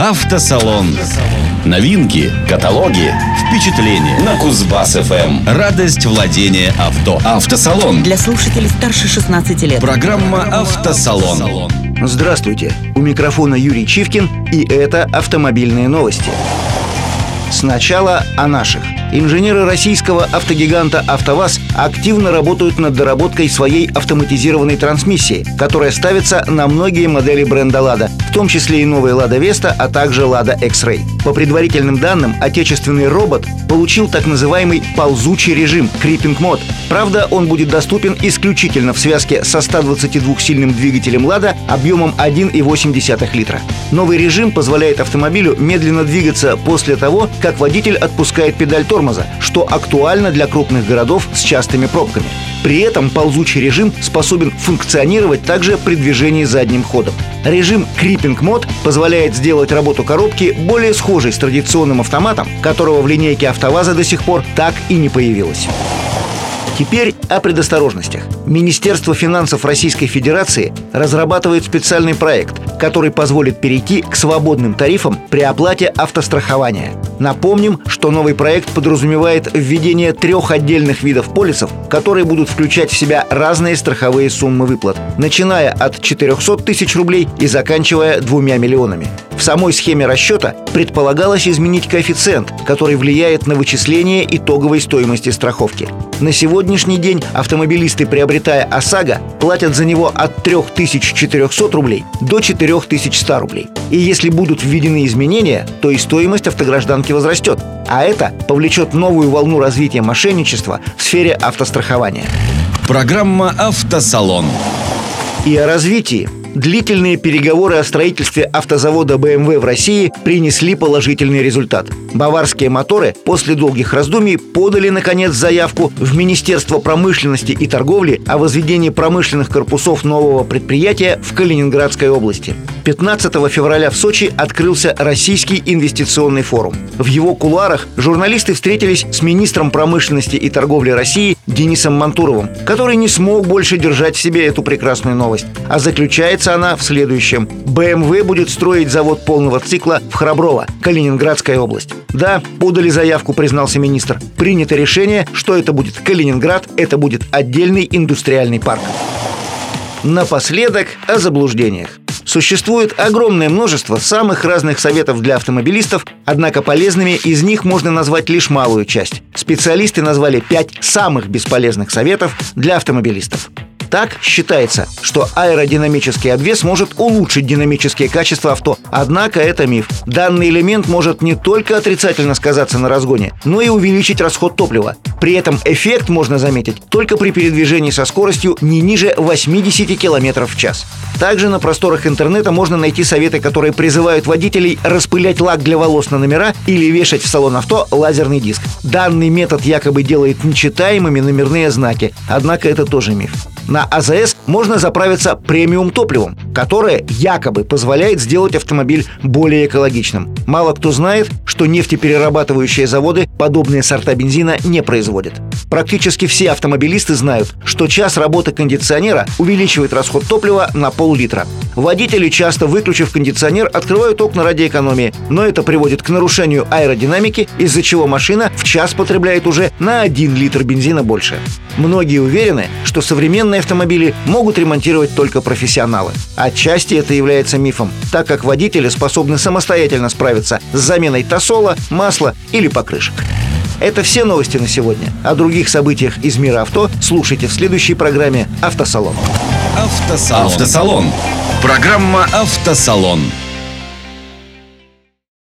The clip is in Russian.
Автосалон. Новинки, каталоги, впечатления на Кузбасс ФМ. Радость владения авто. Автосалон. Для слушателей старше 16 лет. Программа Автосалон. Здравствуйте! У микрофона Юрий Чивкин, и это автомобильные новости. Сначала о наших. Инженеры российского автогиганта «АвтоВАЗ» активно работают над доработкой своей автоматизированной трансмиссии, которая ставится на многие модели бренда «Лада», в том числе и новые «Лада Веста», а также «Лада X-Ray». По предварительным данным, отечественный робот получил так называемый ползучий режим – Creeping Mode. Правда, он будет доступен исключительно в связке со 122-сильным двигателем «Лада» объемом 1,8 литра. Новый режим позволяет автомобилю медленно двигаться после того, как водитель отпускает педаль тормоза, что актуально для крупных городов с частыми пробками. При этом ползучий режим способен функционировать также при движении задним ходом. Режим Creeping Mode позволяет сделать работу коробки более схожей с традиционным автоматом, которого в линейке АвтоВАЗа до сих пор так и не появилось. Теперь о предосторожностях. Министерство финансов Российской Федерации разрабатывает специальный проект, который позволит перейти к свободным тарифам при оплате автострахования. Напомним, что новый проект подразумевает введение трех отдельных видов полисов, которые будут включать в себя разные страховые суммы выплат, начиная от 400 тысяч рублей и заканчивая двумя миллионами. В самой схеме расчета предполагалось изменить коэффициент, который влияет на вычисление итоговой стоимости страховки. На сегодняшний день автомобилисты, приобретая ОСАГО, платят за него от 3400 рублей до 4100 рублей. И если будут введены изменения, то и стоимость автогражданки возрастет. А это повлечет новую волну развития мошенничества в сфере автострахования. Программа «Автосалон». И о развитии – Длительные переговоры о строительстве автозавода BMW в России принесли положительный результат. Баварские моторы после долгих раздумий подали, наконец, заявку в Министерство промышленности и торговли о возведении промышленных корпусов нового предприятия в Калининградской области. 15 февраля в Сочи открылся Российский инвестиционный форум. В его кулуарах журналисты встретились с министром промышленности и торговли России Денисом Мантуровым, который не смог больше держать в себе эту прекрасную новость. А заключается она в следующем. BMW будет строить завод полного цикла в Храброво, Калининградская область. Да, подали заявку, признался министр. Принято решение, что это будет Калининград, это будет отдельный индустриальный парк. Напоследок о заблуждениях. Существует огромное множество самых разных советов для автомобилистов, однако полезными из них можно назвать лишь малую часть. Специалисты назвали пять самых бесполезных советов для автомобилистов. Так считается, что аэродинамический обвес может улучшить динамические качества авто. Однако это миф. Данный элемент может не только отрицательно сказаться на разгоне, но и увеличить расход топлива. При этом эффект можно заметить только при передвижении со скоростью не ниже 80 км в час. Также на просторах интернета можно найти советы, которые призывают водителей распылять лак для волос на номера или вешать в салон авто лазерный диск. Данный метод якобы делает нечитаемыми номерные знаки, однако это тоже миф. На АЗС можно заправиться премиум топливом, которое якобы позволяет сделать автомобиль более экологичным. Мало кто знает, что нефтеперерабатывающие заводы подобные сорта бензина не производят. Практически все автомобилисты знают, что час работы кондиционера увеличивает расход топлива на пол-литра. Водители, часто выключив кондиционер, открывают окна ради экономии, но это приводит к нарушению аэродинамики, из-за чего машина в час потребляет уже на 1 литр бензина больше. Многие уверены, что современные автомобили могут ремонтировать только профессионалы. Отчасти это является мифом, так как водители способны самостоятельно справиться с заменой тосола, масла или покрышек. Это все новости на сегодня. О других событиях из мира авто слушайте в следующей программе «Автосалон». Автосалон. Автосалон. Программа «Автосалон».